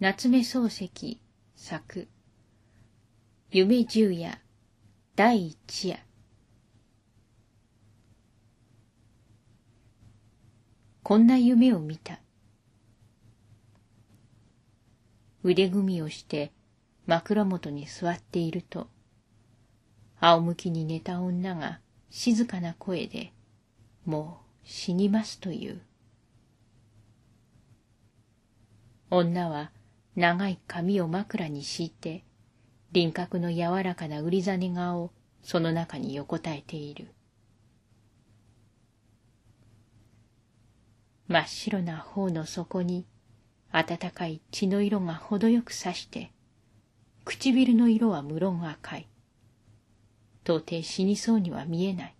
夏目漱石作夢十夜第一夜こんな夢を見た。腕組みをして枕元に座っていると、仰向きに寝た女が静かな声で、もう死にますという。女は長い髪を枕に敷いて、輪郭の柔らかな売り金顔をその中に横たえている。真っ白な頬の底に暖かい血の色が程よくさして、唇の色は無論赤い。到底死にそうには見えない。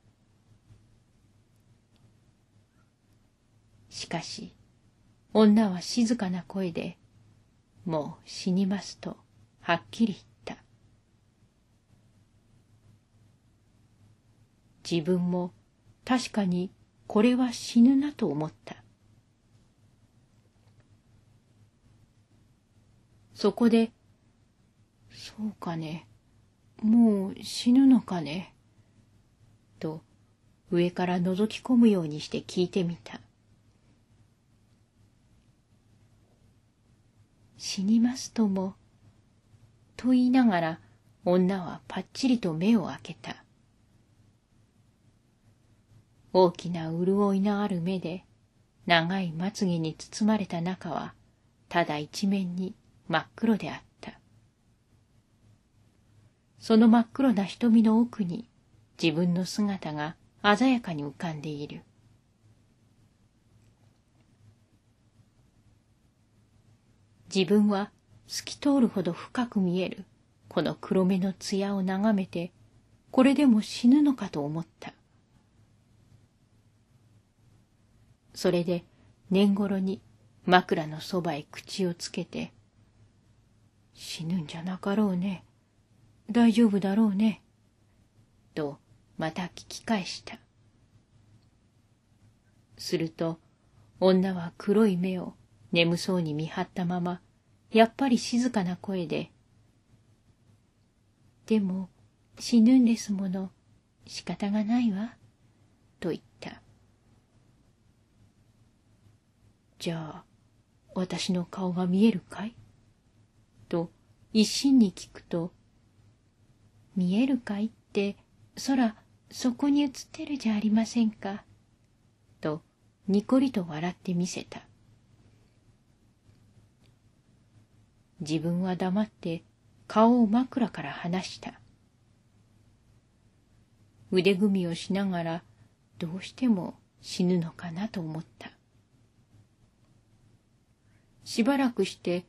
しかし、女は静かな声で、もう死にますと、はっきり言った。自分も確かにこれは死ぬなと思った。そこで、そうかね、もう死ぬのかね、と上から覗き込むようにして聞いてみた。死にますとも、と言いながら女はぱっちりと目を開けた。大きな潤いのある目で長いまつげに包まれた中はただ一面に真っ黒であった。その真っ黒な瞳の奥に自分の姿が鮮やかに浮かんでいる。自分は透き通るほど深く見えるこの黒目の艶を眺めてこれでも死ぬのかと思った。それで年頃に枕のそばへ口をつけて死ぬんじゃなかろうね。大丈夫だろうね。と、また聞き返した。すると、女は黒い目を眠そうに見張ったまま、やっぱり静かな声で、でも、死ぬんですもの、仕方がないわ、と言った。じゃあ、私の顔が見えるかい？と一心に聞くと、見えるかいって空そこに映ってるじゃありませんか。とにこりと笑ってみせた。自分は黙って顔を枕から離した。腕組みをしながらどうしても死ぬのかなと思った。しばらくして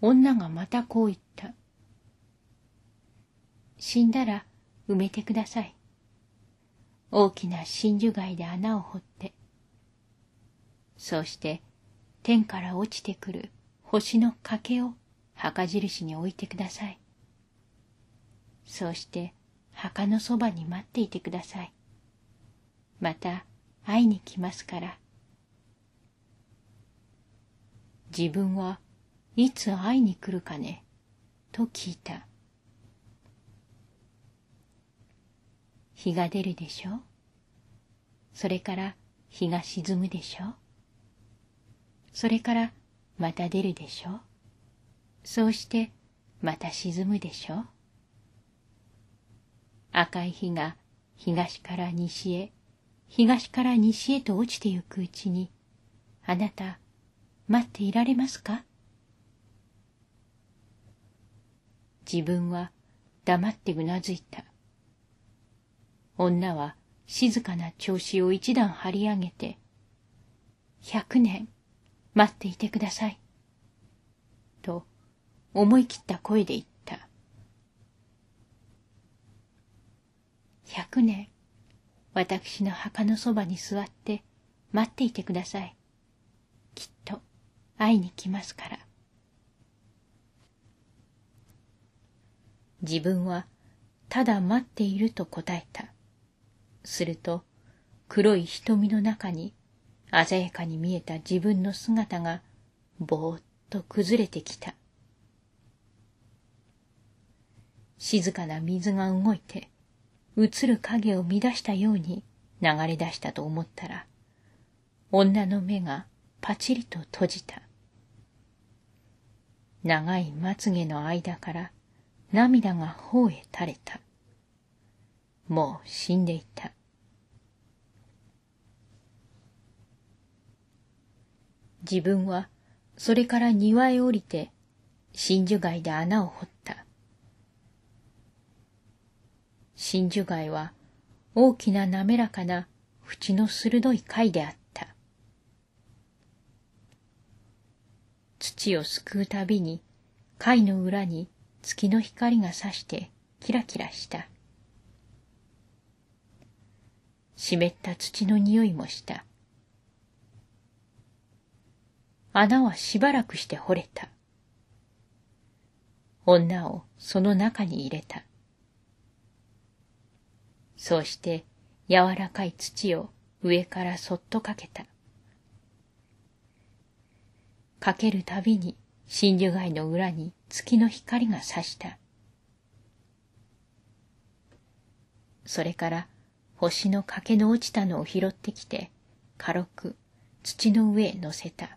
女がまたこう言った。死んだら埋めてください。大きな真珠貝で穴を掘って。そうして天から落ちてくる星の賭けを墓印に置いてください。そうして墓のそばに待っていてください。また会いに来ますから。自分はいつ会いに来るかね？と聞いた。日が出るでしょ？それから日が沈むでしょ？それからまた出るでしょ？そうしてまた沈むでしょ？赤い日が東から西へ、東から西へと落ちてゆくうちに、あなた、待っていられますか？自分は黙ってうなずいた。女は静かな調子を一段張り上げて、百年待っていてください。と思い切った声で言った。百年私の墓のそばに座って待っていてください。きっと会いに来ますから。自分はただ待っていると答えた。すると黒い瞳の中に鮮やかに見えた自分の姿がぼーっと崩れてきた。静かな水が動いて、映る影を乱したように流れ出したと思ったら、女の目がパチリと閉じた。長いまつげの間から涙が頬へ垂れた。もう死んでいた。自分はそれから庭へ降りて真珠貝で穴を掘った。真珠貝は大きな滑らかな縁の鋭い貝であった。土をすくうたびに貝の裏に月の光が差してキラキラした。湿った土の匂いもした。穴はしばらくして掘れた。女をその中に入れた。そうして柔らかい土を上からそっとかけた。かけるたびに真珠貝の裏に月の光が差した。それから星の欠けの落ちたのを拾ってきて軽く土の上へ乗せた。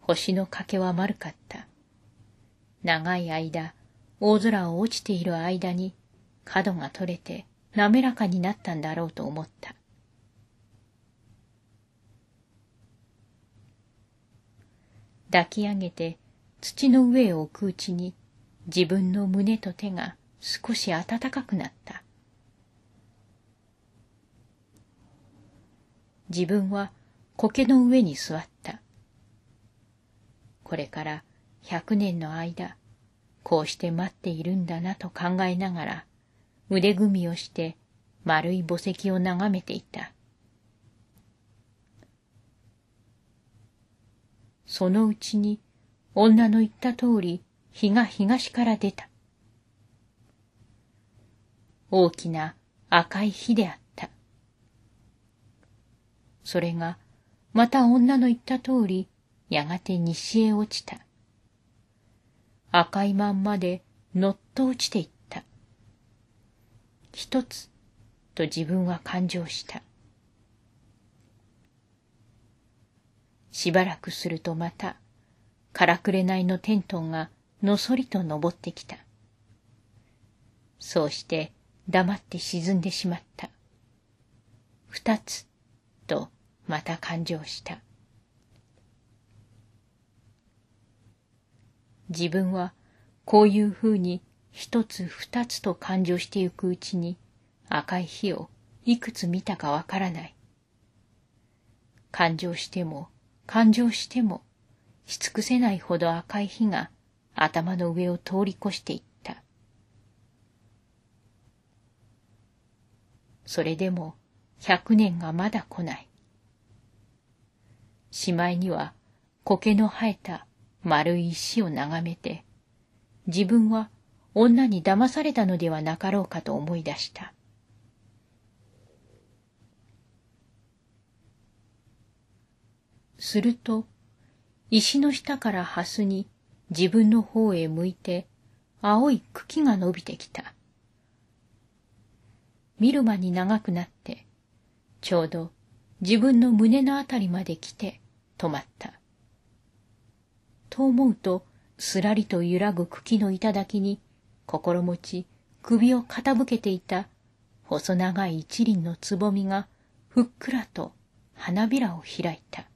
星の欠けは丸かった。長い間、大空を落ちている間に角が取れて滑らかになったんだろうと思った。抱き上げて土の上へ置くうちに自分の胸と手が少し暖かくなった。自分は苔の上に座った。これから百年の間、こうして待っているんだなと考えながら、腕組みをして丸い墓石を眺めていた。そのうちに女の言った通り日が東から出た。大きな赤い火であった。それがまた女の言った通りやがて西へ落ちた。赤いまんまでのっと落ちていった。一つと自分は感情した。しばらくするとまた、からくれないのテントンがのそりと登ってきた。そうして黙って沈んでしまった。二つ、とまた感情した。自分はこういうふうに一つ二つと感情してゆくうちに赤い火をいくつ見たかわからない。感情しても感情してもし尽くせないほど赤い火が頭の上を通り越していった。それでも百年がまだ来ない。しまいには苔の生えた丸い石を眺めて、自分は女に騙されたのではなかろうかと思い出した。すると、石の下からハスに自分の方へ向いて青い茎が伸びてきた。見る間に長くなって、ちょうど自分の胸のあたりまで来て止まった。と思うと、すらりと揺らぐ茎の頂に、心持ち、首を傾けていた細長い一輪のつぼみがふっくらと花びらを開いた。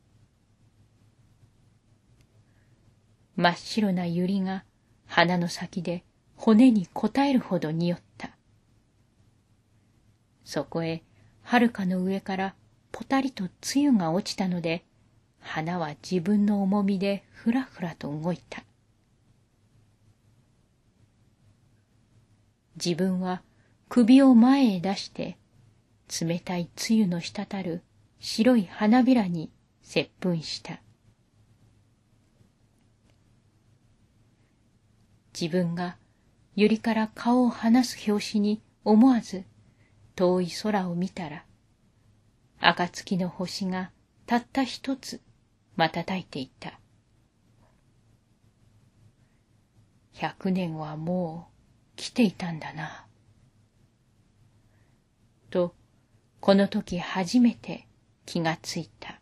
真っ白な百合が鼻の先で骨に応えるほど匂った。そこへ、はるかの上からぽたりと露が落ちたので、花は自分の重みでふらふらと動いた。自分は首を前へ出して、冷たい露の滴る白い花びらに接吻した。自分が百合から顔を離す拍子に思わず遠い空を見たら、暁の星がたった一つ瞬いていた。百年はもう来ていたんだな。と、この時初めて気がついた。